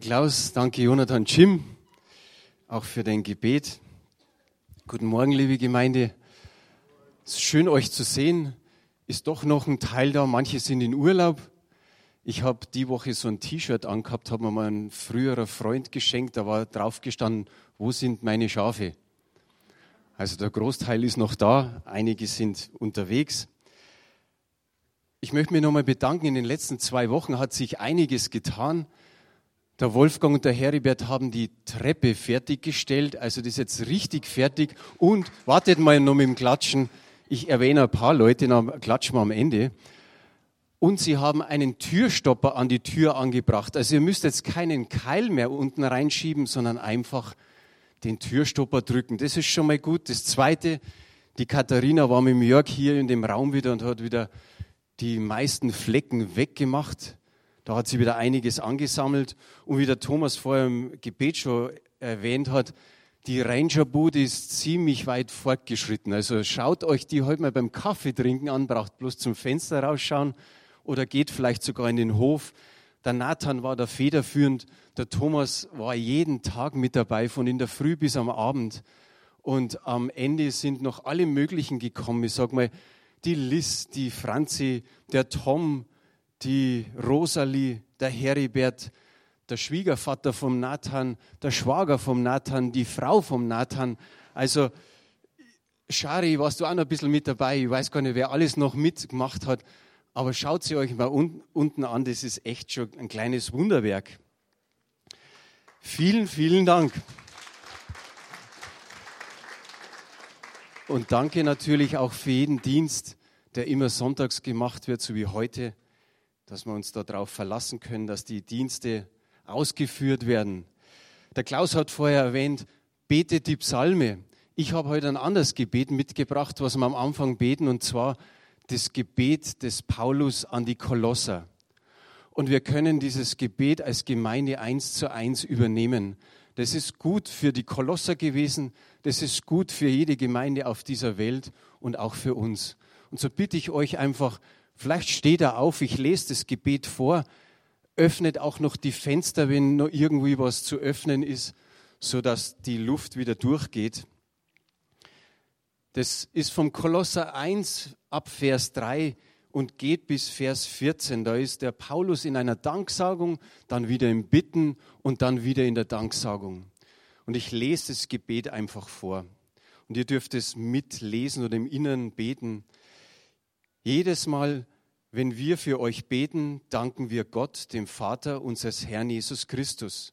Klaus, danke Jonathan Jim, auch für dein Gebet. Guten Morgen, liebe Gemeinde. Es ist schön, euch zu sehen. Ist doch noch ein Teil da. Manche sind in Urlaub. Ich habe die Woche so ein T-Shirt angehabt, hat mir mal ein früherer Freund geschenkt. Da war drauf gestanden, wo sind meine Schafe? Also der Großteil ist noch da, einige sind unterwegs. Ich möchte mich nochmal bedanken. In den letzten zwei Wochen hat sich einiges getan. Der Wolfgang und der Heribert haben die Treppe fertiggestellt, also das ist jetzt richtig fertig. Und wartet mal noch mit dem Klatschen. Ich erwähne ein paar Leute, dann klatschen wir am Ende. Und sie haben einen Türstopper an die Tür angebracht. Also ihr müsst jetzt keinen Keil mehr unten reinschieben, sondern einfach den Türstopper drücken. Das ist schon mal gut. Das Zweite, die Katharina war mit Jörg hier in dem Raum wieder und hat wieder die meisten Flecken weggemacht. Da hat sie wieder einiges angesammelt. Und wie der Thomas vorher im Gebet schon erwähnt hat, die Rangerbude ist ziemlich weit fortgeschritten. Also schaut euch die heute mal beim Kaffee trinken an, braucht bloß zum Fenster rausschauen oder geht vielleicht sogar in den Hof. Der Nathan war da federführend. Der Thomas war jeden Tag mit dabei, von in der Früh bis am Abend. Und am Ende sind noch alle möglichen gekommen. Ich sag mal, die Liz, die Franzi, der Tom, die Rosalie, der Heribert, der Schwiegervater vom Nathan, der Schwager vom Nathan, die Frau vom Nathan. Also, Shari, warst du auch noch ein bisschen mit dabei? Ich weiß gar nicht, wer alles noch mitgemacht hat. Aber schaut sie euch mal un unten an, das ist echt schon ein kleines Wunderwerk. Vielen, vielen Dank. Und danke natürlich auch für jeden Dienst, der immer sonntags gemacht wird, so wie heute dass wir uns darauf verlassen können, dass die Dienste ausgeführt werden. Der Klaus hat vorher erwähnt, betet die Psalme. Ich habe heute ein anderes Gebet mitgebracht, was wir am Anfang beten, und zwar das Gebet des Paulus an die Kolosser. Und wir können dieses Gebet als Gemeinde eins zu eins übernehmen. Das ist gut für die Kolosser gewesen, das ist gut für jede Gemeinde auf dieser Welt und auch für uns. Und so bitte ich euch einfach, Vielleicht steht er auf, ich lese das Gebet vor, öffnet auch noch die Fenster, wenn noch irgendwie was zu öffnen ist, sodass die Luft wieder durchgeht. Das ist vom Kolosser 1 ab Vers 3 und geht bis Vers 14. Da ist der Paulus in einer Danksagung, dann wieder im Bitten und dann wieder in der Danksagung. Und ich lese das Gebet einfach vor. Und ihr dürft es mitlesen oder im Inneren beten. Jedes Mal, wenn wir für euch beten, danken wir Gott, dem Vater unseres Herrn Jesus Christus.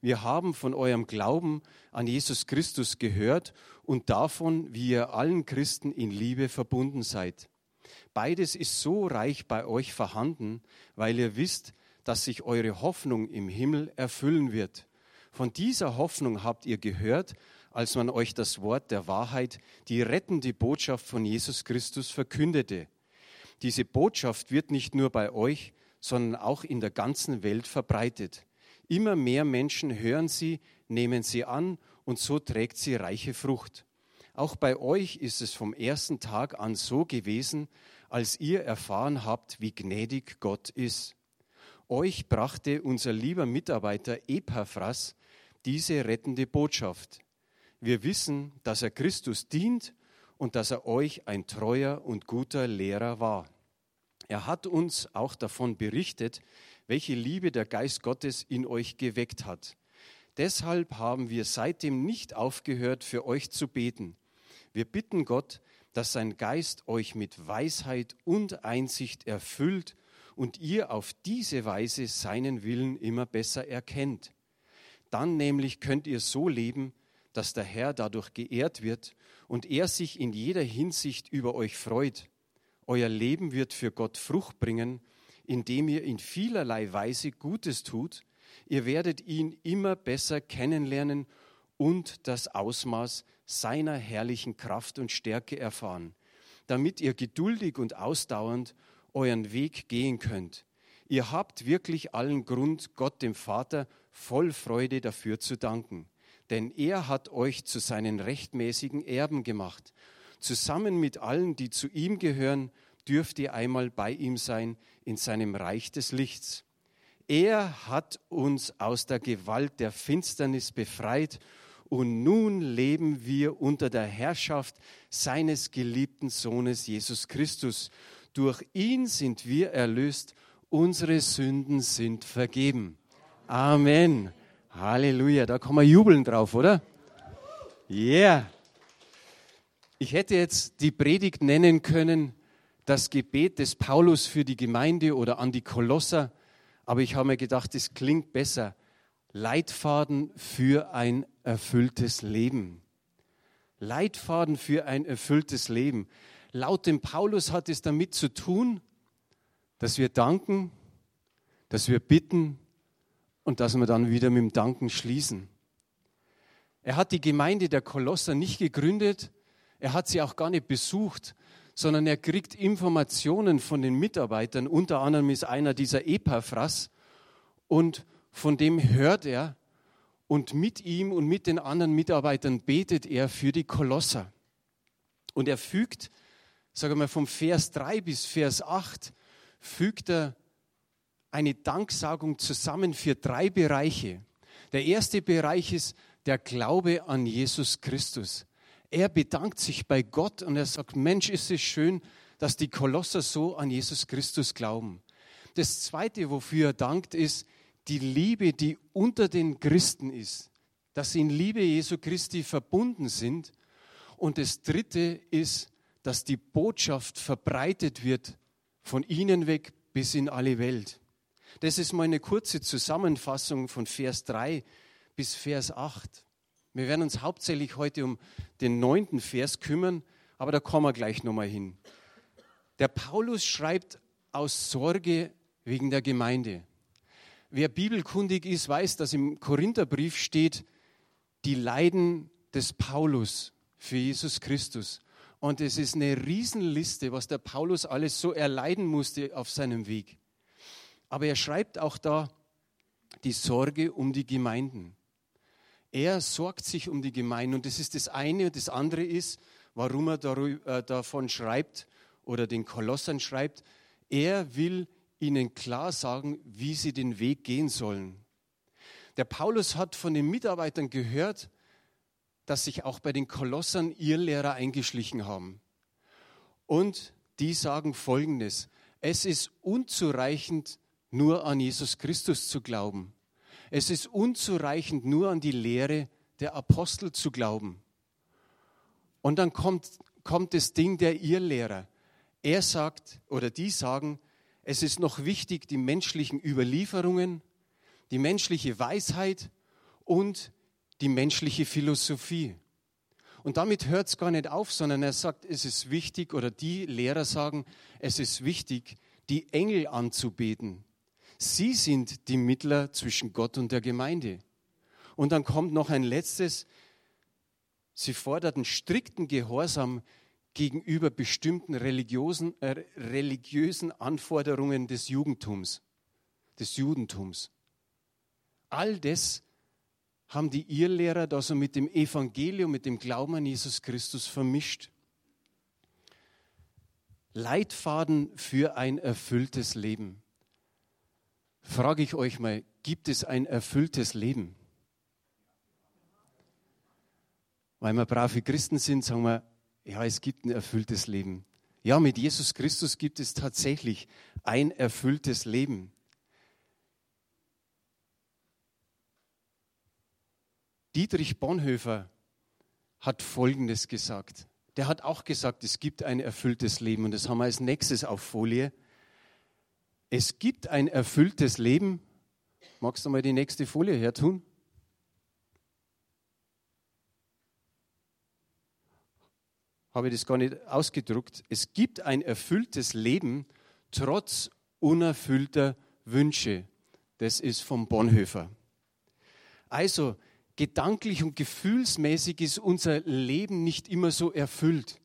Wir haben von eurem Glauben an Jesus Christus gehört und davon, wie ihr allen Christen in Liebe verbunden seid. Beides ist so reich bei euch vorhanden, weil ihr wisst, dass sich eure Hoffnung im Himmel erfüllen wird. Von dieser Hoffnung habt ihr gehört, als man euch das Wort der Wahrheit, die rettende Botschaft von Jesus Christus verkündete diese Botschaft wird nicht nur bei euch, sondern auch in der ganzen Welt verbreitet. Immer mehr Menschen hören sie, nehmen sie an und so trägt sie reiche Frucht. Auch bei euch ist es vom ersten Tag an so gewesen, als ihr erfahren habt, wie gnädig Gott ist. Euch brachte unser lieber Mitarbeiter Epaphras diese rettende Botschaft. Wir wissen, dass er Christus dient und dass er euch ein treuer und guter Lehrer war. Er hat uns auch davon berichtet, welche Liebe der Geist Gottes in euch geweckt hat. Deshalb haben wir seitdem nicht aufgehört, für euch zu beten. Wir bitten Gott, dass sein Geist euch mit Weisheit und Einsicht erfüllt und ihr auf diese Weise seinen Willen immer besser erkennt. Dann nämlich könnt ihr so leben, dass der Herr dadurch geehrt wird und er sich in jeder Hinsicht über euch freut. Euer Leben wird für Gott Frucht bringen, indem ihr in vielerlei Weise Gutes tut. Ihr werdet ihn immer besser kennenlernen und das Ausmaß seiner herrlichen Kraft und Stärke erfahren, damit ihr geduldig und ausdauernd euren Weg gehen könnt. Ihr habt wirklich allen Grund, Gott dem Vater voll Freude dafür zu danken denn er hat euch zu seinen rechtmäßigen Erben gemacht. Zusammen mit allen, die zu ihm gehören, dürft ihr einmal bei ihm sein in seinem Reich des Lichts. Er hat uns aus der Gewalt der Finsternis befreit und nun leben wir unter der Herrschaft seines geliebten Sohnes Jesus Christus. Durch ihn sind wir erlöst, unsere Sünden sind vergeben. Amen. Halleluja, da kann man jubeln drauf, oder? Yeah. Ich hätte jetzt die Predigt nennen können, das Gebet des Paulus für die Gemeinde oder an die Kolosser, aber ich habe mir gedacht, es klingt besser. Leitfaden für ein erfülltes Leben. Leitfaden für ein erfülltes Leben. Laut dem Paulus hat es damit zu tun, dass wir danken, dass wir bitten und dass wir dann wieder mit dem Danken schließen. Er hat die Gemeinde der Kolosser nicht gegründet, er hat sie auch gar nicht besucht, sondern er kriegt Informationen von den Mitarbeitern. Unter anderem ist einer dieser Epaphras und von dem hört er und mit ihm und mit den anderen Mitarbeitern betet er für die Kolosser. Und er fügt, sagen wir mal, vom Vers 3 bis Vers 8, fügt er eine Danksagung zusammen für drei Bereiche. Der erste Bereich ist der Glaube an Jesus Christus. Er bedankt sich bei Gott und er sagt, Mensch, ist es schön, dass die Kolosser so an Jesus Christus glauben. Das Zweite, wofür er dankt, ist die Liebe, die unter den Christen ist, dass sie in Liebe Jesu Christi verbunden sind. Und das Dritte ist, dass die Botschaft verbreitet wird von ihnen weg bis in alle Welt. Das ist mal eine kurze Zusammenfassung von Vers 3 bis Vers 8. Wir werden uns hauptsächlich heute um den neunten Vers kümmern, aber da kommen wir gleich nochmal hin. Der Paulus schreibt aus Sorge wegen der Gemeinde. Wer bibelkundig ist, weiß, dass im Korintherbrief steht, die Leiden des Paulus für Jesus Christus. Und es ist eine Riesenliste, was der Paulus alles so erleiden musste auf seinem Weg. Aber er schreibt auch da die Sorge um die Gemeinden. Er sorgt sich um die Gemeinde und das ist das eine. Und das andere ist, warum er darüber, äh, davon schreibt oder den Kolossern schreibt, er will ihnen klar sagen, wie sie den Weg gehen sollen. Der Paulus hat von den Mitarbeitern gehört, dass sich auch bei den Kolossern ihr Lehrer eingeschlichen haben. Und die sagen Folgendes, es ist unzureichend, nur an Jesus Christus zu glauben. Es ist unzureichend, nur an die Lehre der Apostel zu glauben. Und dann kommt, kommt das Ding der Irrlehrer. Er sagt oder die sagen, es ist noch wichtig, die menschlichen Überlieferungen, die menschliche Weisheit und die menschliche Philosophie. Und damit hört es gar nicht auf, sondern er sagt, es ist wichtig, oder die Lehrer sagen, es ist wichtig, die Engel anzubeten, Sie sind die Mittler zwischen Gott und der Gemeinde. Und dann kommt noch ein letztes. Sie forderten strikten Gehorsam gegenüber bestimmten religiösen, äh, religiösen Anforderungen des Judentums, des Judentums. All das haben die Irrlehrer da so mit dem Evangelium, mit dem Glauben an Jesus Christus vermischt. Leitfaden für ein erfülltes Leben frage ich euch mal, gibt es ein erfülltes Leben? Weil wir brave Christen sind, sagen wir, ja, es gibt ein erfülltes Leben. Ja, mit Jesus Christus gibt es tatsächlich ein erfülltes Leben. Dietrich Bonhoeffer hat Folgendes gesagt. Der hat auch gesagt, es gibt ein erfülltes Leben. Und das haben wir als nächstes auf Folie. Es gibt ein erfülltes Leben. Magst du mal die nächste Folie her tun? Habe ich das gar nicht ausgedruckt. Es gibt ein erfülltes Leben trotz unerfüllter Wünsche. Das ist vom Bonhoeffer. Also, gedanklich und gefühlsmäßig ist unser Leben nicht immer so erfüllt.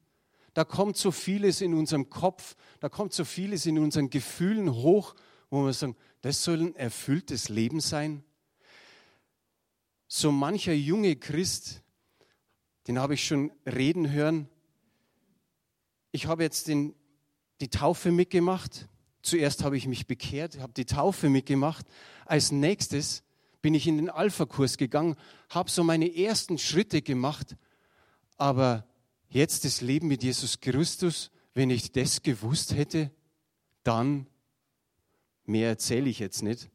Da kommt so vieles in unserem Kopf, da kommt so vieles in unseren Gefühlen hoch, wo wir sagen, das soll ein erfülltes Leben sein. So mancher junge Christ, den habe ich schon reden hören. Ich habe jetzt den, die Taufe mitgemacht Zuerst habe ich mich bekehrt, habe die Taufe mitgemacht. Als nächstes bin ich in den Alpha-Kurs gegangen, habe so meine ersten Schritte gemacht. Aber jetzt das Leben mit Jesus Christus, wenn ich das gewusst hätte, dann, mehr erzähle ich jetzt nicht,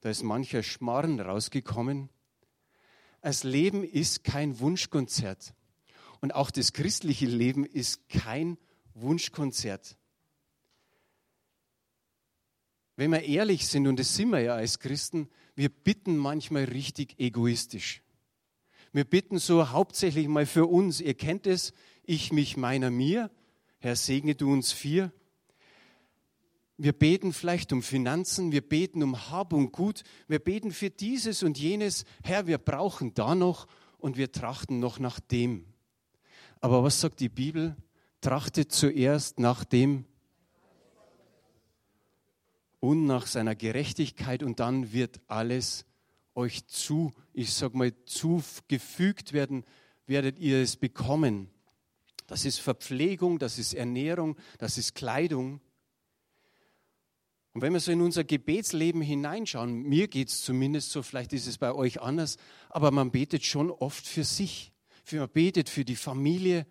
da ist mancher Schmarren rausgekommen. Das Leben ist kein Wunschkonzert. Und auch das christliche Leben ist kein Wunschkonzert. Wenn wir ehrlich sind, und das sind wir ja als Christen, wir bitten manchmal richtig egoistisch. Wir bitten so hauptsächlich mal für uns. Ihr kennt es, ich mich meiner mir. Herr, segne du uns vier. Wir beten vielleicht um Finanzen, wir beten um Hab und Gut, wir beten für dieses und jenes. Herr, wir brauchen da noch und wir trachten noch nach dem. Aber was sagt die Bibel? Trachtet zuerst nach dem und nach seiner Gerechtigkeit und dann wird alles euch zu, ich sag mal, zugefügt werden, werdet ihr es bekommen. Das ist Verpflegung, das ist Ernährung, das ist Kleidung. Und wenn wir so in unser Gebetsleben hineinschauen, mir geht es zumindest so, vielleicht ist es bei euch anders, aber man betet schon oft für sich. Man betet für die Familie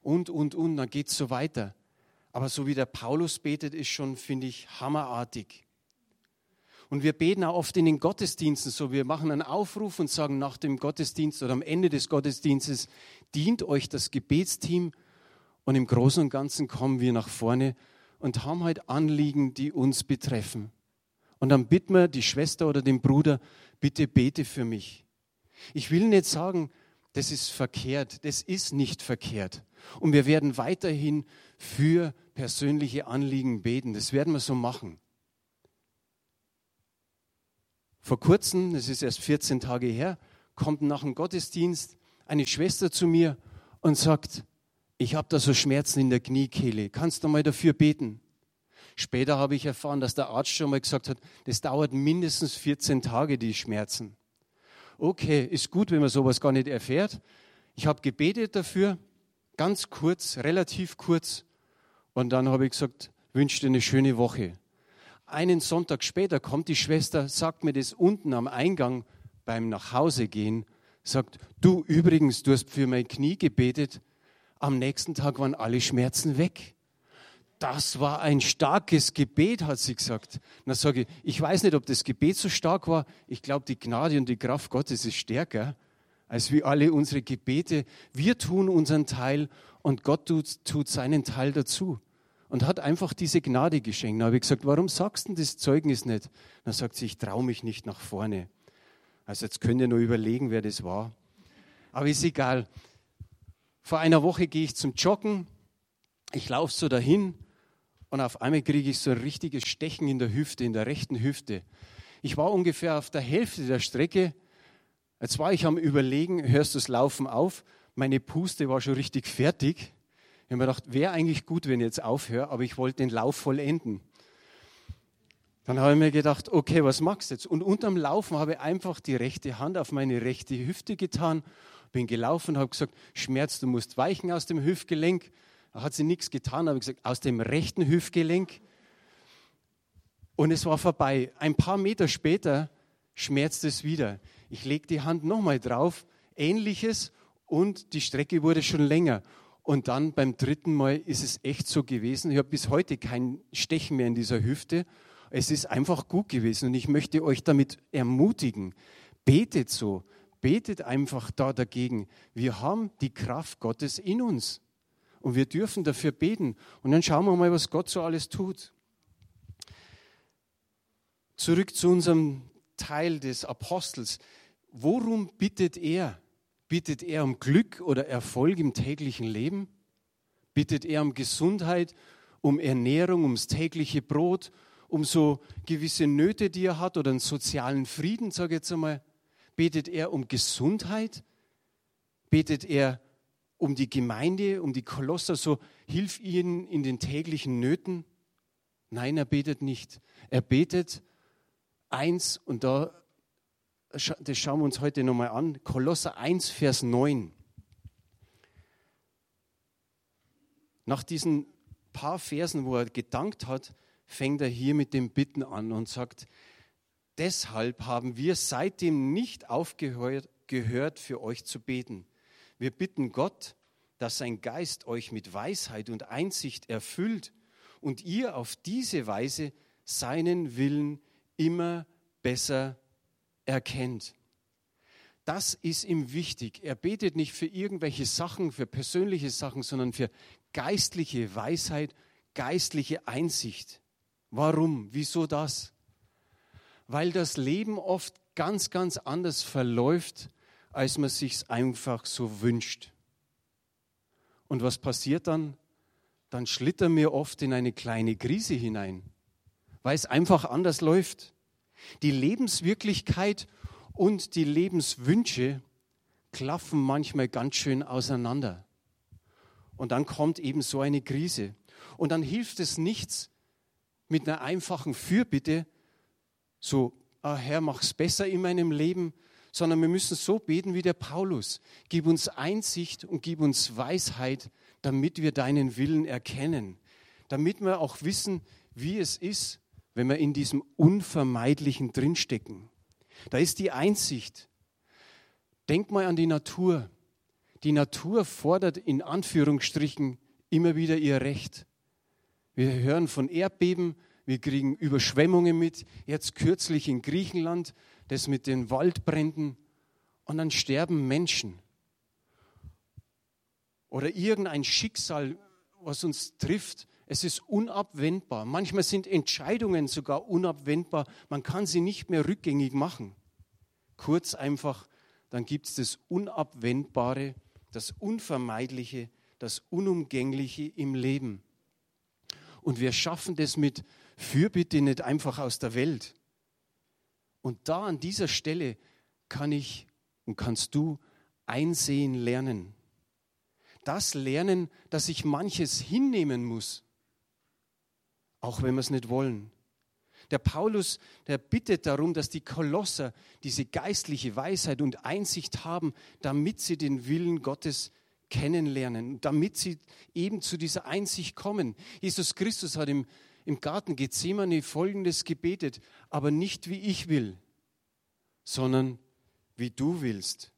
und, und, und, dann geht es so weiter. Aber so wie der Paulus betet, ist schon, finde ich, hammerartig. Und wir beten auch oft in den Gottesdiensten so. Wir machen einen Aufruf und sagen nach dem Gottesdienst oder am Ende des Gottesdienstes, dient euch das Gebetsteam. Und im Großen und Ganzen kommen wir nach vorne und haben halt Anliegen, die uns betreffen. Und dann bitten wir die Schwester oder den Bruder, bitte bete für mich. Ich will nicht sagen, das ist verkehrt. Das ist nicht verkehrt. Und wir werden weiterhin für persönliche Anliegen beten. Das werden wir so machen. Vor kurzem, das ist erst 14 Tage her, kommt nach dem Gottesdienst eine Schwester zu mir und sagt, ich habe da so Schmerzen in der Kniekehle, kannst du mal dafür beten? Später habe ich erfahren, dass der Arzt schon mal gesagt hat, das dauert mindestens 14 Tage, die Schmerzen. Okay, ist gut, wenn man sowas gar nicht erfährt. Ich habe gebetet dafür, ganz kurz, relativ kurz. Und dann habe ich gesagt, wünsche dir eine schöne Woche. Einen Sonntag später kommt die Schwester, sagt mir das unten am Eingang beim Nachhausegehen, sagt, du übrigens, du hast für mein Knie gebetet, am nächsten Tag waren alle Schmerzen weg. Das war ein starkes Gebet, hat sie gesagt. dann sage ich, ich weiß nicht, ob das Gebet so stark war. Ich glaube, die Gnade und die Kraft Gottes ist stärker als wie alle unsere Gebete. Wir tun unseren Teil und Gott tut, tut seinen Teil dazu. Und hat einfach diese Gnade geschenkt. Da habe ich gesagt, warum sagst du das Zeugnis nicht? Dann sagt sie, ich traue mich nicht nach vorne. Also jetzt könnt ihr nur überlegen, wer das war. Aber ist egal. Vor einer Woche gehe ich zum Joggen. Ich laufe so dahin und auf einmal kriege ich so ein richtiges Stechen in der Hüfte, in der rechten Hüfte. Ich war ungefähr auf der Hälfte der Strecke Jetzt war ich am Überlegen, hörst du das Laufen auf? Meine Puste war schon richtig fertig. Ich habe mir gedacht, wäre eigentlich gut, wenn ich jetzt aufhöre, aber ich wollte den Lauf vollenden. Dann habe ich mir gedacht, okay, was machst du jetzt? Und unterm Laufen habe ich einfach die rechte Hand auf meine rechte Hüfte getan, bin gelaufen, habe gesagt, Schmerz, du musst weichen aus dem Hüftgelenk. Da hat sie nichts getan, habe ich gesagt, aus dem rechten Hüftgelenk. Und es war vorbei. Ein paar Meter später schmerzt es wieder. Ich lege die Hand nochmal drauf, ähnliches und die Strecke wurde schon länger. Und dann beim dritten Mal ist es echt so gewesen. Ich habe bis heute kein Stechen mehr in dieser Hüfte. Es ist einfach gut gewesen und ich möchte euch damit ermutigen. Betet so, betet einfach da dagegen. Wir haben die Kraft Gottes in uns und wir dürfen dafür beten. Und dann schauen wir mal, was Gott so alles tut. Zurück zu unserem Teil des Apostels. Worum bittet er? Bittet er um Glück oder Erfolg im täglichen Leben? Bittet er um Gesundheit, um Ernährung, ums tägliche Brot, um so gewisse Nöte, die er hat oder einen sozialen Frieden, sage ich jetzt einmal? Betet er um Gesundheit? Betet er um die Gemeinde, um die Kolosser, so hilf ihnen in den täglichen Nöten? Nein, er betet nicht. Er betet eins, und da, das schauen wir uns heute nochmal an, Kolosser 1, Vers 9. Nach diesen paar Versen, wo er gedankt hat, fängt er hier mit dem Bitten an und sagt, deshalb haben wir seitdem nicht aufgehört, gehört, für euch zu beten. Wir bitten Gott, dass sein Geist euch mit Weisheit und Einsicht erfüllt und ihr auf diese Weise seinen Willen immer besser erkennt. Das ist ihm wichtig. Er betet nicht für irgendwelche Sachen, für persönliche Sachen, sondern für geistliche Weisheit, geistliche Einsicht. Warum? Wieso das? Weil das Leben oft ganz, ganz anders verläuft, als man sich einfach so wünscht. Und was passiert dann? Dann schlittern wir oft in eine kleine Krise hinein, weil es einfach anders läuft. Die Lebenswirklichkeit und die Lebenswünsche klaffen manchmal ganz schön auseinander. Und dann kommt eben so eine Krise. Und dann hilft es nichts mit einer einfachen Fürbitte, so, ah, Herr, mach's besser in meinem Leben, sondern wir müssen so beten wie der Paulus. Gib uns Einsicht und gib uns Weisheit, damit wir deinen Willen erkennen, damit wir auch wissen, wie es ist, wenn wir in diesem Unvermeidlichen drinstecken. Da ist die Einsicht. Denk mal an die Natur. Die Natur fordert in Anführungsstrichen immer wieder ihr Recht. Wir hören von Erdbeben, wir kriegen Überschwemmungen mit, jetzt kürzlich in Griechenland, das mit den Waldbränden und dann sterben Menschen. Oder irgendein Schicksal, was uns trifft, es ist unabwendbar. Manchmal sind Entscheidungen sogar unabwendbar. Man kann sie nicht mehr rückgängig machen. Kurz einfach, dann gibt es das Unabwendbare, das Unvermeidliche, das Unumgängliche im Leben. Und wir schaffen das mit Fürbitte nicht einfach aus der Welt. Und da an dieser Stelle kann ich und kannst du einsehen lernen. Das lernen, dass ich manches hinnehmen muss, auch wenn wir es nicht wollen. Der Paulus, der bittet darum, dass die Kolosser diese geistliche Weisheit und Einsicht haben, damit sie den Willen Gottes kennenlernen, damit sie eben zu dieser Einsicht kommen. Jesus Christus hat im, im Garten Gethsemane folgendes gebetet, aber nicht wie ich will, sondern wie du willst.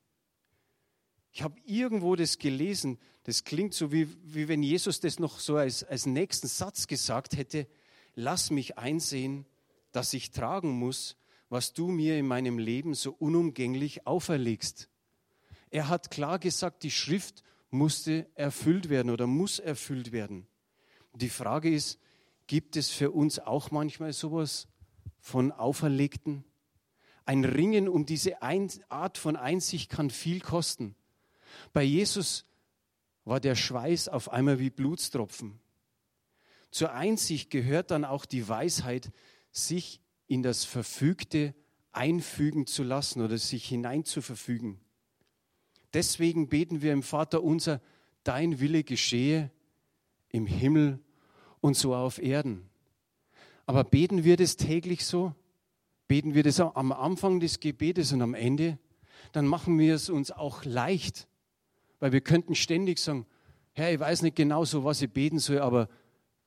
Ich habe irgendwo das gelesen, das klingt so, wie, wie wenn Jesus das noch so als, als nächsten Satz gesagt hätte, lass mich einsehen, dass ich tragen muss, was du mir in meinem Leben so unumgänglich auferlegst. Er hat klar gesagt, die Schrift musste erfüllt werden oder muss erfüllt werden. Die Frage ist, gibt es für uns auch manchmal sowas von Auferlegten? Ein Ringen um diese Art von Einsicht kann viel kosten. Bei Jesus war der Schweiß auf einmal wie Blutstropfen. Zur Einsicht gehört dann auch die Weisheit, sich in das Verfügte einfügen zu lassen oder sich hineinzuverfügen. Deswegen beten wir im Vater unser, dein Wille geschehe im Himmel und so auf Erden. Aber beten wir das täglich so? Beten wir das am Anfang des Gebetes und am Ende? Dann machen wir es uns auch leicht, weil wir könnten ständig sagen, Herr, ich weiß nicht genau so, was ich beten soll, aber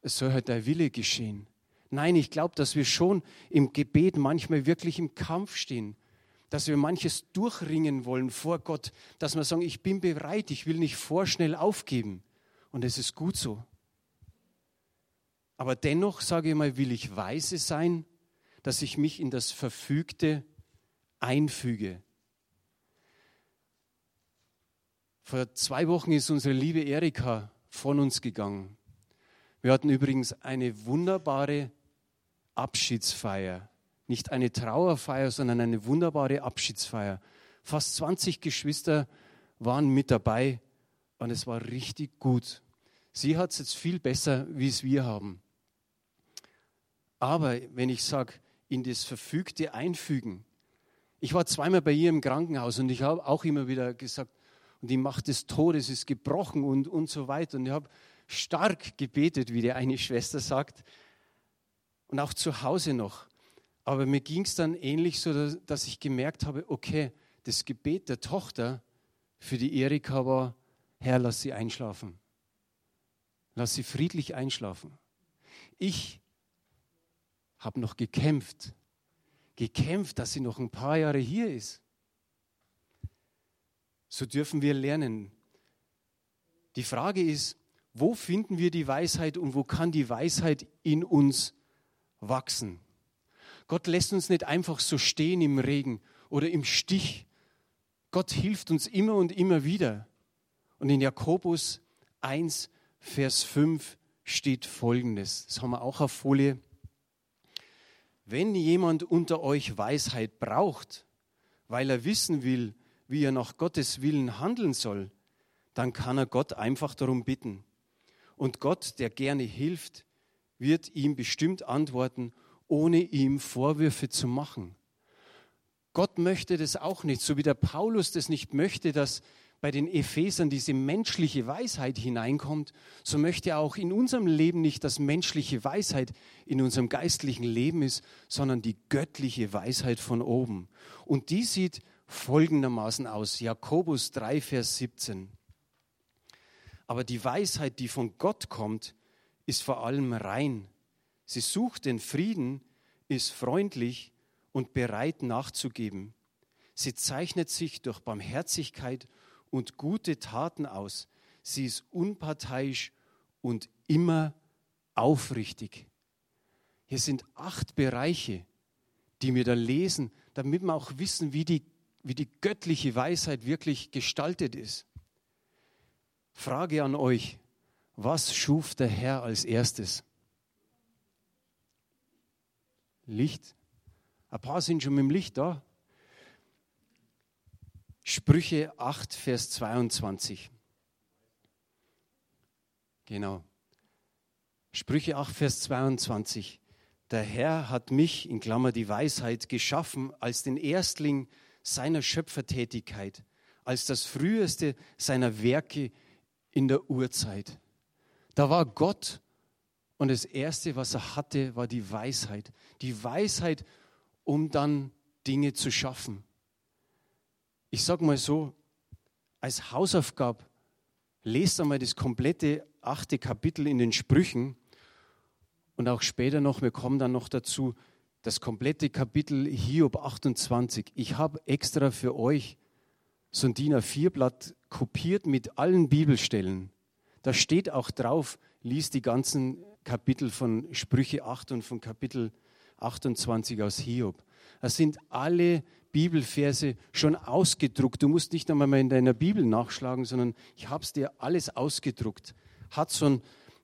es soll halt dein Wille geschehen. Nein, ich glaube, dass wir schon im Gebet manchmal wirklich im Kampf stehen, dass wir manches durchringen wollen vor Gott, dass wir sagen, ich bin bereit, ich will nicht vorschnell aufgeben. Und es ist gut so. Aber dennoch, sage ich mal, will ich weise sein, dass ich mich in das Verfügte einfüge. Vor zwei Wochen ist unsere liebe Erika von uns gegangen. Wir hatten übrigens eine wunderbare Abschiedsfeier. Nicht eine Trauerfeier, sondern eine wunderbare Abschiedsfeier. Fast 20 Geschwister waren mit dabei und es war richtig gut. Sie hat es jetzt viel besser, wie es wir haben. Aber wenn ich sage, in das Verfügte einfügen, ich war zweimal bei ihr im Krankenhaus und ich habe auch immer wieder gesagt, und die Macht des Todes ist gebrochen und, und so weiter. Und ich habe stark gebetet, wie die eine Schwester sagt, und auch zu Hause noch. Aber mir ging es dann ähnlich so, dass ich gemerkt habe, okay, das Gebet der Tochter für die Erika war, Herr, lass sie einschlafen. Lass sie friedlich einschlafen. Ich habe noch gekämpft. Gekämpft, dass sie noch ein paar Jahre hier ist. So dürfen wir lernen. Die Frage ist, wo finden wir die Weisheit und wo kann die Weisheit in uns wachsen? Gott lässt uns nicht einfach so stehen im Regen oder im Stich. Gott hilft uns immer und immer wieder. Und in Jakobus 1, Vers 5 steht Folgendes. Das haben wir auch auf Folie. Wenn jemand unter euch Weisheit braucht, weil er wissen will, wie er nach Gottes Willen handeln soll, dann kann er Gott einfach darum bitten. Und Gott, der gerne hilft, wird ihm bestimmt antworten, ohne ihm Vorwürfe zu machen. Gott möchte das auch nicht, so wie der Paulus das nicht möchte, dass bei den Ephesern diese menschliche Weisheit hineinkommt, so möchte er auch in unserem Leben nicht, dass menschliche Weisheit in unserem geistlichen Leben ist, sondern die göttliche Weisheit von oben. Und die sieht folgendermaßen aus. Jakobus 3, Vers 17. Aber die Weisheit, die von Gott kommt, ist vor allem rein. Sie sucht den Frieden, ist freundlich und bereit nachzugeben. Sie zeichnet sich durch Barmherzigkeit und gute Taten aus. Sie ist unparteiisch und immer aufrichtig. Hier sind acht Bereiche, die wir da lesen, damit wir auch wissen, wie die, wie die göttliche Weisheit wirklich gestaltet ist. Frage an euch, was schuf der Herr als erstes? Licht. Ein paar sind schon mit dem Licht da. Sprüche 8, Vers 22. Genau. Sprüche 8, Vers 22. Der Herr hat mich, in Klammer die Weisheit, geschaffen als den Erstling seiner Schöpfertätigkeit, als das früheste seiner Werke in der Urzeit. Da war Gott und das Erste, was er hatte, war die Weisheit. Die Weisheit, um dann Dinge zu schaffen. Ich sage mal so, als Hausaufgabe, lest einmal das komplette achte Kapitel in den Sprüchen und auch später noch, wir kommen dann noch dazu, das komplette Kapitel Hiob 28. Ich habe extra für euch so ein DIN A4-Blatt kopiert mit allen Bibelstellen. Da steht auch drauf, liest die ganzen Kapitel von Sprüche 8 und von Kapitel 28 aus Hiob. Das sind alle Bibelverse schon ausgedruckt. Du musst nicht einmal in deiner Bibel nachschlagen, sondern ich habe es dir alles ausgedruckt. Hat so einen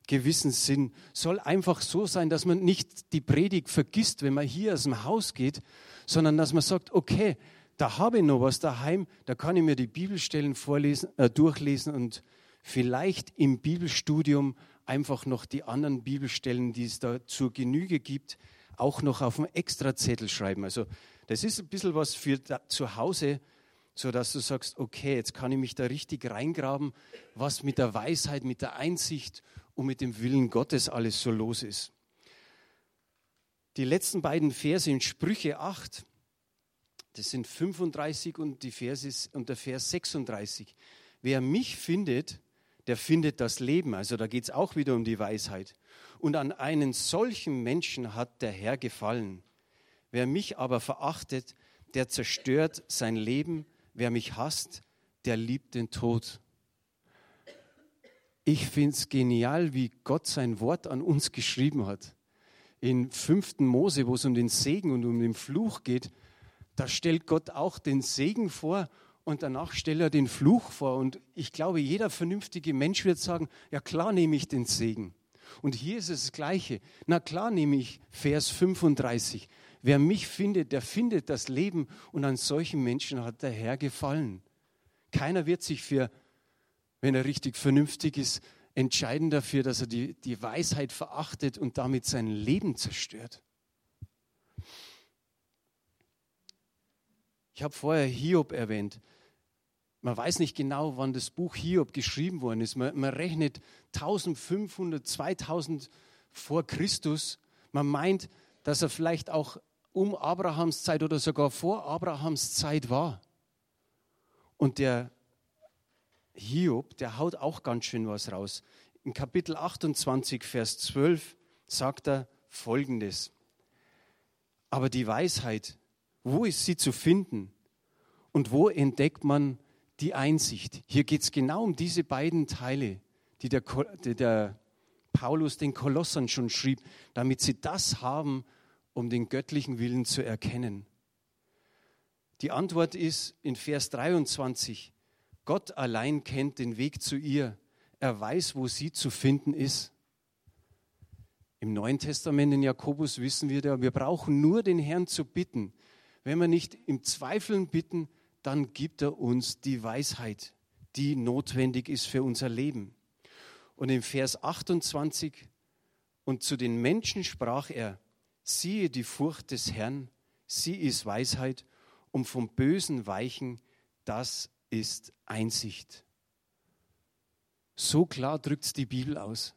gewissen Sinn. Soll einfach so sein, dass man nicht die Predigt vergisst, wenn man hier aus dem Haus geht, sondern dass man sagt, okay, da habe ich noch was daheim, da kann ich mir die Bibelstellen vorlesen, äh, durchlesen und vielleicht im Bibelstudium einfach noch die anderen Bibelstellen, die es da zur Genüge gibt, auch noch auf einen Extrazettel schreiben. Also das ist ein bisschen was für zu Hause, so dass du sagst, okay, jetzt kann ich mich da richtig reingraben, was mit der Weisheit, mit der Einsicht und mit dem Willen Gottes alles so los ist. Die letzten beiden Verse in Sprüche 8, das sind 35 und, die Verse, und der Vers 36. Wer mich findet, der findet das Leben. Also da geht es auch wieder um die Weisheit. Und an einen solchen Menschen hat der Herr gefallen. Wer mich aber verachtet, der zerstört sein Leben. Wer mich hasst, der liebt den Tod. Ich finde es genial, wie Gott sein Wort an uns geschrieben hat. In 5. Mose, wo es um den Segen und um den Fluch geht, da stellt Gott auch den Segen vor und danach stellt er den Fluch vor. Und ich glaube, jeder vernünftige Mensch wird sagen, ja klar nehme ich den Segen. Und hier ist es das Gleiche. Na klar nehme ich Vers 35. Wer mich findet, der findet das Leben und an solchen Menschen hat der Herr gefallen. Keiner wird sich für, wenn er richtig vernünftig ist, entscheiden dafür, dass er die, die Weisheit verachtet und damit sein Leben zerstört. Ich habe vorher Hiob erwähnt. Man weiß nicht genau, wann das Buch Hiob geschrieben worden ist. Man, man rechnet 1500, 2000 vor Christus. Man meint, dass er vielleicht auch um Abrahams Zeit oder sogar vor Abrahams Zeit war. Und der Hiob, der haut auch ganz schön was raus. In Kapitel 28, Vers 12 sagt er folgendes. Aber die Weisheit, wo ist sie zu finden? Und wo entdeckt man die Einsicht? Hier geht es genau um diese beiden Teile, die der, die der Paulus den Kolossern schon schrieb, damit sie das haben, um den göttlichen Willen zu erkennen. Die Antwort ist in Vers 23, Gott allein kennt den Weg zu ihr. Er weiß, wo sie zu finden ist. Im Neuen Testament in Jakobus wissen wir, wir brauchen nur den Herrn zu bitten. Wenn wir nicht im Zweifeln bitten, dann gibt er uns die Weisheit, die notwendig ist für unser Leben. Und im Vers 28, und zu den Menschen sprach er, siehe die Furcht des Herrn, sie ist Weisheit, um vom Bösen weichen, das ist Einsicht. So klar drückt es die Bibel aus.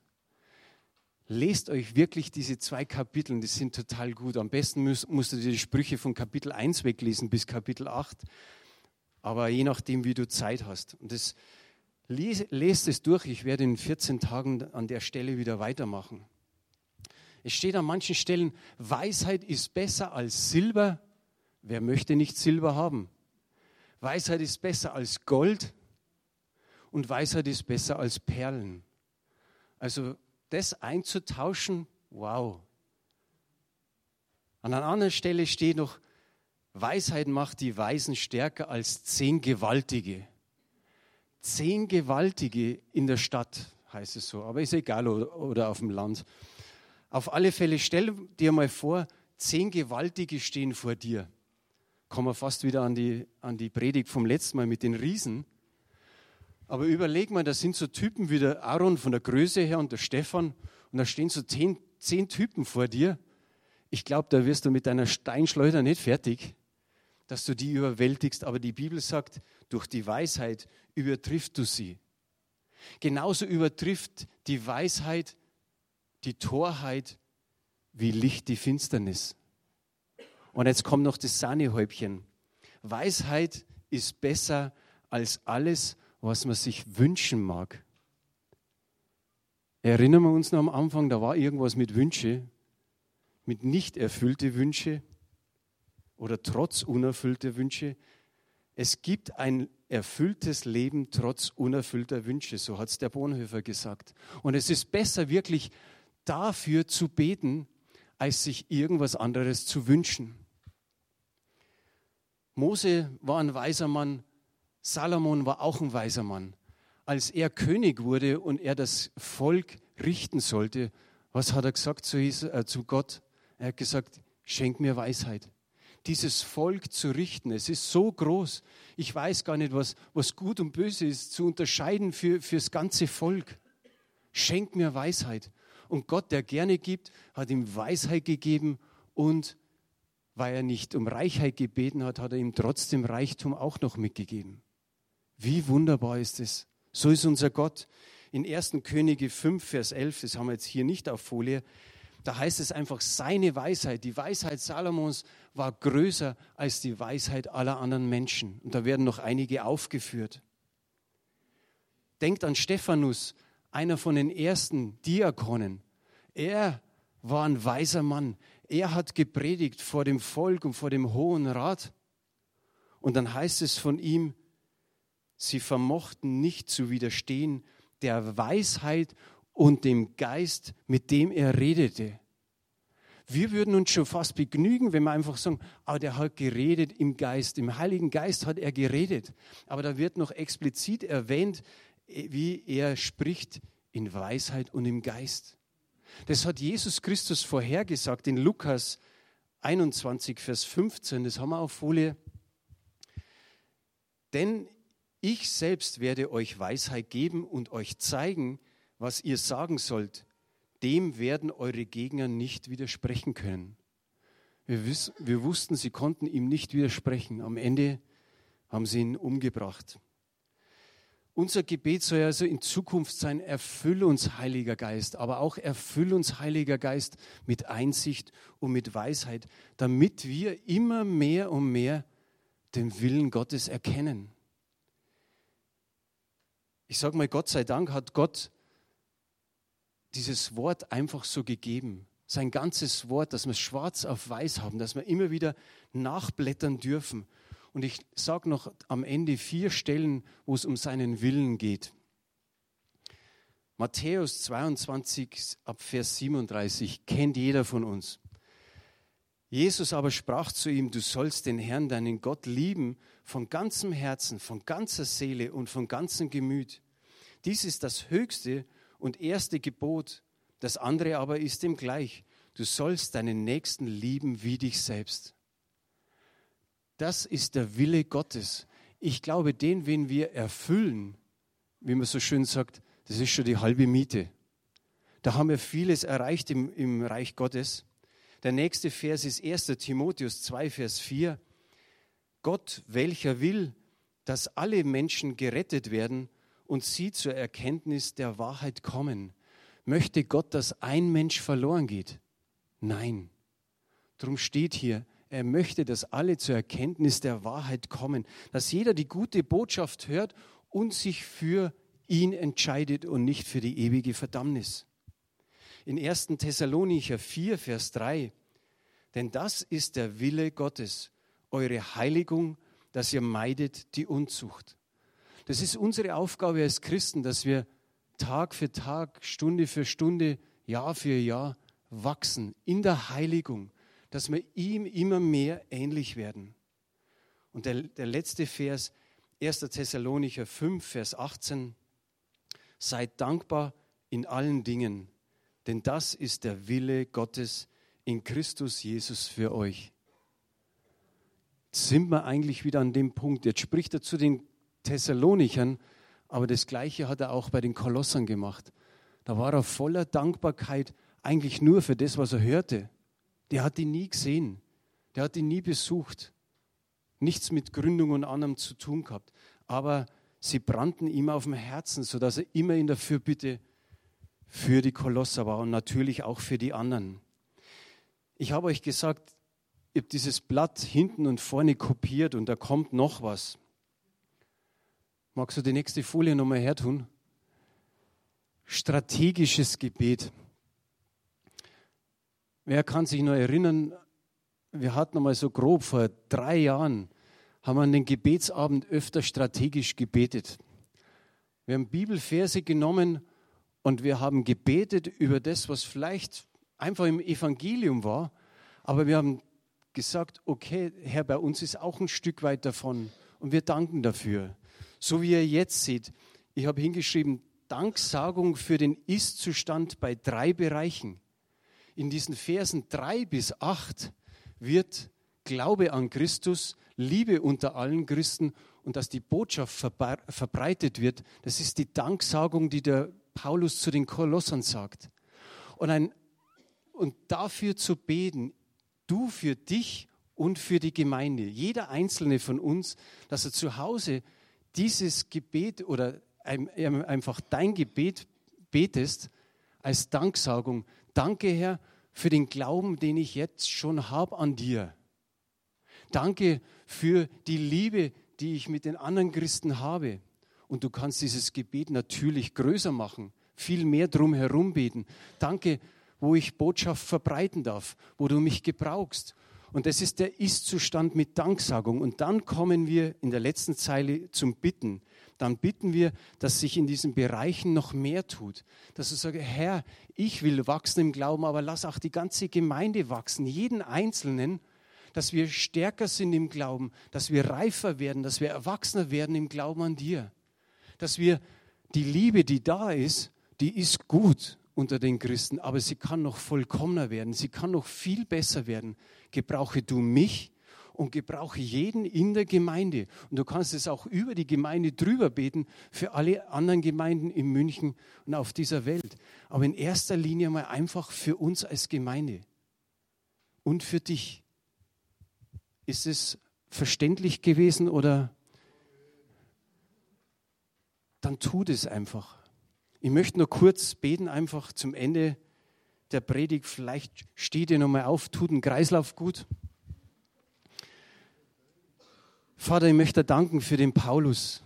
Lest euch wirklich diese zwei Kapitel, die sind total gut. Am besten müsst, musst du dir die Sprüche von Kapitel 1 weglesen bis Kapitel 8. Aber je nachdem, wie du Zeit hast. Und das, lest es durch. Ich werde in 14 Tagen an der Stelle wieder weitermachen. Es steht an manchen Stellen, Weisheit ist besser als Silber. Wer möchte nicht Silber haben? Weisheit ist besser als Gold und Weisheit ist besser als Perlen. Also das einzutauschen, wow. An einer anderen Stelle steht noch, Weisheit macht die Weisen stärker als zehn Gewaltige. Zehn Gewaltige in der Stadt heißt es so, aber ist egal oder, auf dem Land. Auf alle Fälle stell dir mal vor, zehn Gewaltige stehen vor dir. Kommen wir fast wieder an die, an die Predigt vom letzten Mal mit den Riesen. Aber überleg mal, da sind so Typen wie der Aaron von der Größe her und der Stefan und da stehen so zehn, zehn Typen vor dir. Ich glaube, da wirst du mit deiner Steinschleuder nicht fertig, dass du die überwältigst. Aber die Bibel sagt, durch die Weisheit übertrifft du sie. Genauso übertrifft die Weisheit die Torheit wie Licht die Finsternis. Und jetzt kommt noch das Sahnehäubchen. Weisheit ist besser als alles, was man sich wünschen mag. Erinnern wir uns noch am Anfang, da war irgendwas mit Wünsche, mit nicht erfüllte Wünsche oder trotz unerfüllter Wünsche. Es gibt ein erfülltes Leben trotz unerfüllter Wünsche, so hat es der Bonhoeffer gesagt. Und es ist besser, wirklich dafür zu beten, als sich irgendwas anderes zu wünschen. Mose war ein weiser Mann, Salomon war auch ein weiser Mann. Als er König wurde und er das Volk richten sollte, was hat er gesagt zu, äh, Gott? Er hat gesagt, schenk mir Weisheit. Dieses Volk zu richten, es ist so groß. Ich weiß gar nicht, was, was gut und böse ist, zu unterscheiden für das ganze Volk. Schenk mir Weisheit. Und Gott, der gerne gibt, hat ihm Weisheit gegeben und weil er nicht um Reichheit gebeten hat, hat er ihm trotzdem Reichtum auch noch mitgegeben. Wie wunderbar ist es. So ist unser Gott. In 1. Könige 5, Vers 11, das haben wir jetzt hier nicht auf Folie, da heißt es einfach, seine Weisheit, die Weisheit Salomons war größer als die Weisheit aller anderen Menschen. Und da werden noch einige aufgeführt. Denkt an Stephanus, einer von den ersten Diakonen. Er war ein weiser Mann. Er hat gepredigt vor dem Volk und vor dem Hohen Rat. Und dann heißt es von ihm, Sie vermochten nicht zu widerstehen der Weisheit und dem Geist, mit dem er redete. Wir würden uns schon fast begnügen, wenn wir einfach sagen, ah, der hat geredet im Geist, im Heiligen Geist hat er geredet. Aber da wird noch explizit erwähnt, wie er spricht in Weisheit und im Geist. Das hat Jesus Christus vorhergesagt in Lukas 21, Vers 15, das haben wir auf Folie. Denn ich selbst werde euch Weisheit geben und euch zeigen, was ihr sagen sollt. Dem werden eure Gegner nicht widersprechen können. Wir, wiss, wir wussten, sie konnten ihm nicht widersprechen. Am Ende haben sie ihn umgebracht. Unser Gebet soll also in Zukunft sein, erfülle uns Heiliger Geist, aber auch erfülle uns Heiliger Geist mit Einsicht und mit Weisheit, damit wir immer mehr und mehr den Willen Gottes erkennen ich sage mal, Gott sei Dank hat Gott dieses Wort einfach so gegeben. sein ganzes Wort, dass wir schwarz auf weiß haben, dass wir immer wieder nachblättern dürfen. Und ich sage noch am Ende vier Stellen, wo es um seinen Willen geht. Matthäus 22 ab Vers 37 kennt jeder von uns. Jesus aber sprach zu ihm, du sollst den Herrn, deinen Gott, lieben von ganzem Herzen, von ganzer Seele und von ganzem Gemüt. Dies ist das höchste und erste Gebot. Das andere aber ist ihm gleich. Du sollst deinen Nächsten lieben wie dich selbst. Das ist der Wille Gottes. Ich glaube, den, wenn wir erfüllen, wie man so schön sagt, das ist schon die halbe Miete. Da haben wir vieles erreicht im, im Reich Gottes. Der nächste Vers ist 1. Timotheus 2, Vers 4. Gott, welcher will, dass alle Menschen gerettet werden und sie zur Erkenntnis der Wahrheit kommen. Möchte Gott, dass ein Mensch verloren geht? Nein. Darum steht hier, er möchte, dass alle zur Erkenntnis der Wahrheit kommen, dass jeder die gute Botschaft hört und sich für ihn entscheidet und nicht für die ewige Verdammnis. In 1. Thessalonicher 4, Vers 3, denn das ist der Wille Gottes, eure Heiligung, dass ihr meidet die Unzucht. Das ist unsere Aufgabe als Christen, dass wir Tag für Tag, Stunde für Stunde, Jahr für Jahr wachsen in der Heiligung, dass wir ihm immer mehr ähnlich werden. Und der, der letzte Vers, 1. Thessalonicher 5, Vers 18, seid dankbar in allen Dingen, denn das ist der Wille Gottes in Christus Jesus für euch. Jetzt sind wir eigentlich wieder an dem Punkt. Jetzt spricht er zu den Thessalonichern, aber das Gleiche hat er auch bei den Kolossern gemacht. Da war er voller Dankbarkeit eigentlich nur für das, was er hörte. Der hat ihn nie gesehen. Der hat ihn nie besucht. Nichts mit Gründung und anderem zu tun gehabt. Aber sie brannten ihm auf dem Herzen, sodass er immer in der Fürbitte für die Kolosser war und natürlich auch für die anderen. Ich habe euch gesagt, ich habe dieses Blatt hinten und vorne kopiert und da kommt noch was. Magst du die nächste Folie nochmal hertun? Strategisches Gebet. Wer kann sich noch erinnern, wir hatten einmal so grob vor drei Jahren, haben wir an den Gebetsabend öfter strategisch gebetet. Wir haben Bibelverse genommen und wir haben gebetet über das, was vielleicht einfach im Evangelium war, aber wir haben gesagt, okay, Herr, bei uns ist auch ein Stück weit davon und wir danken dafür. So wie ihr jetzt seht, ich habe hingeschrieben, Danksagung für den Ist-Zustand bei drei Bereichen in diesen Versen drei bis acht wird Glaube an Christus, Liebe unter allen Christen und dass die Botschaft verbreitet wird, das ist die Danksagung, die der Paulus zu den Kolossern sagt. Und, ein, und dafür zu beten, du für dich und für die Gemeinde, jeder einzelne von uns, dass er zu Hause dieses Gebet oder einfach dein Gebet betest als Danksagung, Danke, Herr, für den Glauben, den ich jetzt schon habe an dir. Danke für die Liebe, die ich mit den anderen Christen habe. Und du kannst dieses Gebet natürlich größer machen, viel mehr drum herum beten. Danke, wo ich Botschaft verbreiten darf, wo du mich gebrauchst. Und das ist der Ist-Zustand mit Danksagung. Und dann kommen wir in der letzten Zeile zum Bitten dann bitten wir, dass sich in diesen Bereichen noch mehr tut. Dass du sagst, Herr, ich will wachsen im Glauben, aber lass auch die ganze Gemeinde wachsen, jeden Einzelnen, dass wir stärker sind im Glauben, dass wir reifer werden, dass wir erwachsener werden im Glauben an dir. Dass wir die Liebe, die da ist, die ist gut unter den Christen, aber sie kann noch vollkommener werden, sie kann noch viel besser werden. Gebrauche du mich, und gebrauche jeden in der Gemeinde. Und du kannst es auch über die Gemeinde drüber beten für alle anderen Gemeinden in München und auf dieser Welt. Aber in erster Linie mal einfach für uns als Gemeinde und für dich. Ist es verständlich gewesen oder dann tut es einfach. Ich möchte nur kurz beten, einfach zum Ende der Predigt. Vielleicht steht ihr nochmal auf, tut ein Kreislauf gut. Vater, ich möchte danken für den Paulus,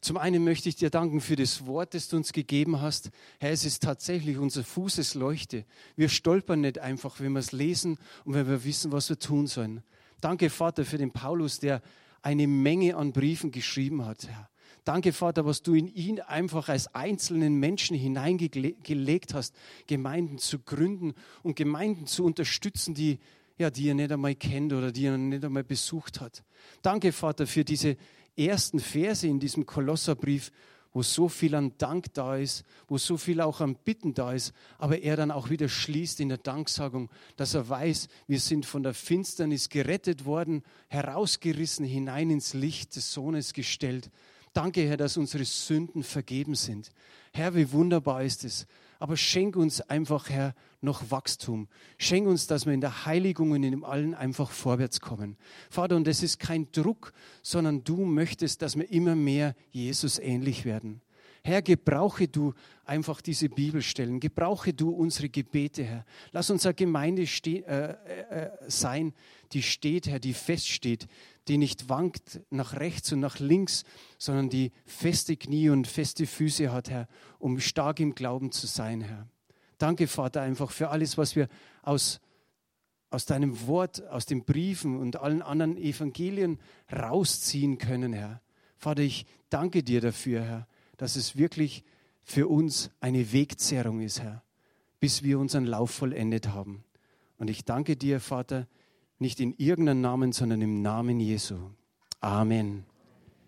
Zum einen möchte ich dir danken für das Wort, das du uns gegeben hast. Herr, es ist tatsächlich unser Fußesleuchte. Wir stolpern nicht einfach, wenn wir es lesen und wenn wir wissen, was wir tun sollen. Danke, Vater, für den Paulus, der eine Menge an Briefen geschrieben hat, Herr. Danke, Vater, was du in ihn einfach als einzelnen Menschen hineingelegt hast, Gemeinden zu gründen und Gemeinden zu unterstützen, die, ja, die er nicht einmal kennt oder die er nicht einmal besucht hat. Danke, Vater, für diese ersten Verse in diesem Kolosserbrief, wo so viel an Dank da ist, wo so viel auch an Bitten da ist, aber er dann auch wieder schließt in der Danksagung, dass er weiß, wir sind von der Finsternis gerettet worden, herausgerissen, hinein ins Licht des Sohnes gestellt. Danke, Herr, dass unsere Sünden vergeben sind. Herr, wie wunderbar ist es. Aber schenk uns einfach, Herr, noch Wachstum. Schenk uns, dass wir in der Heiligung und in dem Allen einfach vorwärts kommen. Vater, und das ist kein Druck, sondern du möchtest, dass wir immer mehr Jesus ähnlich werden. Herr, gebrauche du einfach diese Bibelstellen, gebrauche du unsere Gebete, Herr. Lass uns eine Gemeinde äh, äh, äh, sein, die steht, Herr, die feststeht, die nicht wankt nach rechts und nach links, sondern die feste Knie und feste Füße hat, Herr, um stark im Glauben zu sein, Herr. Danke, Vater, einfach für alles, was wir aus, aus deinem Wort, aus den Briefen und allen anderen Evangelien rausziehen können, Herr. Vater, ich danke dir dafür, Herr, dass es wirklich für uns eine Wegzehrung ist, Herr, bis wir unseren Lauf vollendet haben. Und ich danke dir, Vater, nicht in irgendeinem Namen, sondern im Namen Jesu. Amen.